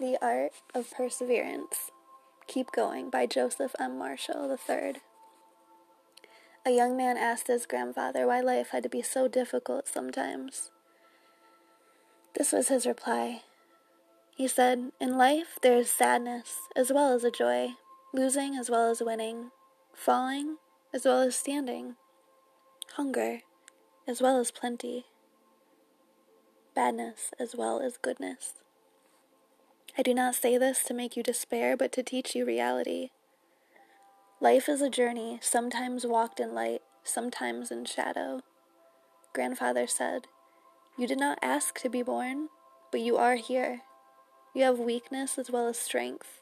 The Art of Perseverance. Keep Going by Joseph M. Marshall III. A young man asked his grandfather why life had to be so difficult sometimes. This was his reply. He said, In life there is sadness as well as a joy, losing as well as winning, falling as well as standing, hunger as well as plenty, badness as well as goodness. I do not say this to make you despair, but to teach you reality. Life is a journey, sometimes walked in light, sometimes in shadow. Grandfather said, You did not ask to be born, but you are here. You have weakness as well as strength.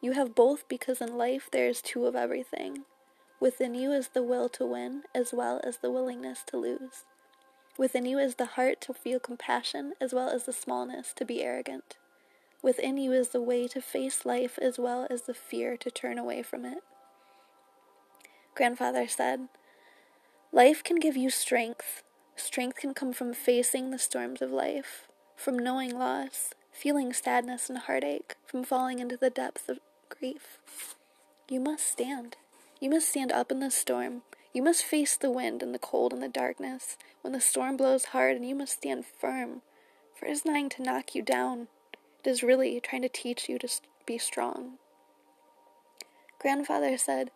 You have both because in life there is two of everything. Within you is the will to win as well as the willingness to lose. Within you is the heart to feel compassion as well as the smallness to be arrogant. Within you is the way to face life as well as the fear to turn away from it. Grandfather said, Life can give you strength. Strength can come from facing the storms of life, from knowing loss, feeling sadness and heartache, from falling into the depths of grief. You must stand. You must stand up in the storm. You must face the wind and the cold and the darkness when the storm blows hard, and you must stand firm, for it is trying to knock you down. It is really trying to teach you to be strong. Grandfather said,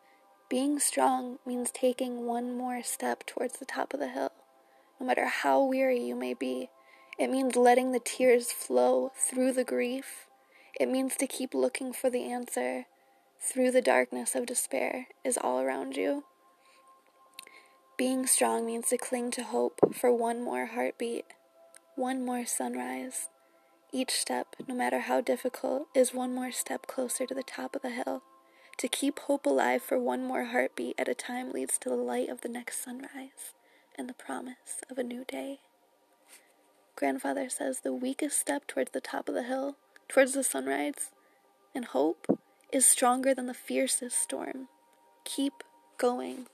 Being strong means taking one more step towards the top of the hill, no matter how weary you may be. It means letting the tears flow through the grief. It means to keep looking for the answer through the darkness of despair is all around you. Being strong means to cling to hope for one more heartbeat, one more sunrise. Each step, no matter how difficult, is one more step closer to the top of the hill. To keep hope alive for one more heartbeat at a time leads to the light of the next sunrise and the promise of a new day. Grandfather says the weakest step towards the top of the hill, towards the sunrise, and hope is stronger than the fiercest storm. Keep going.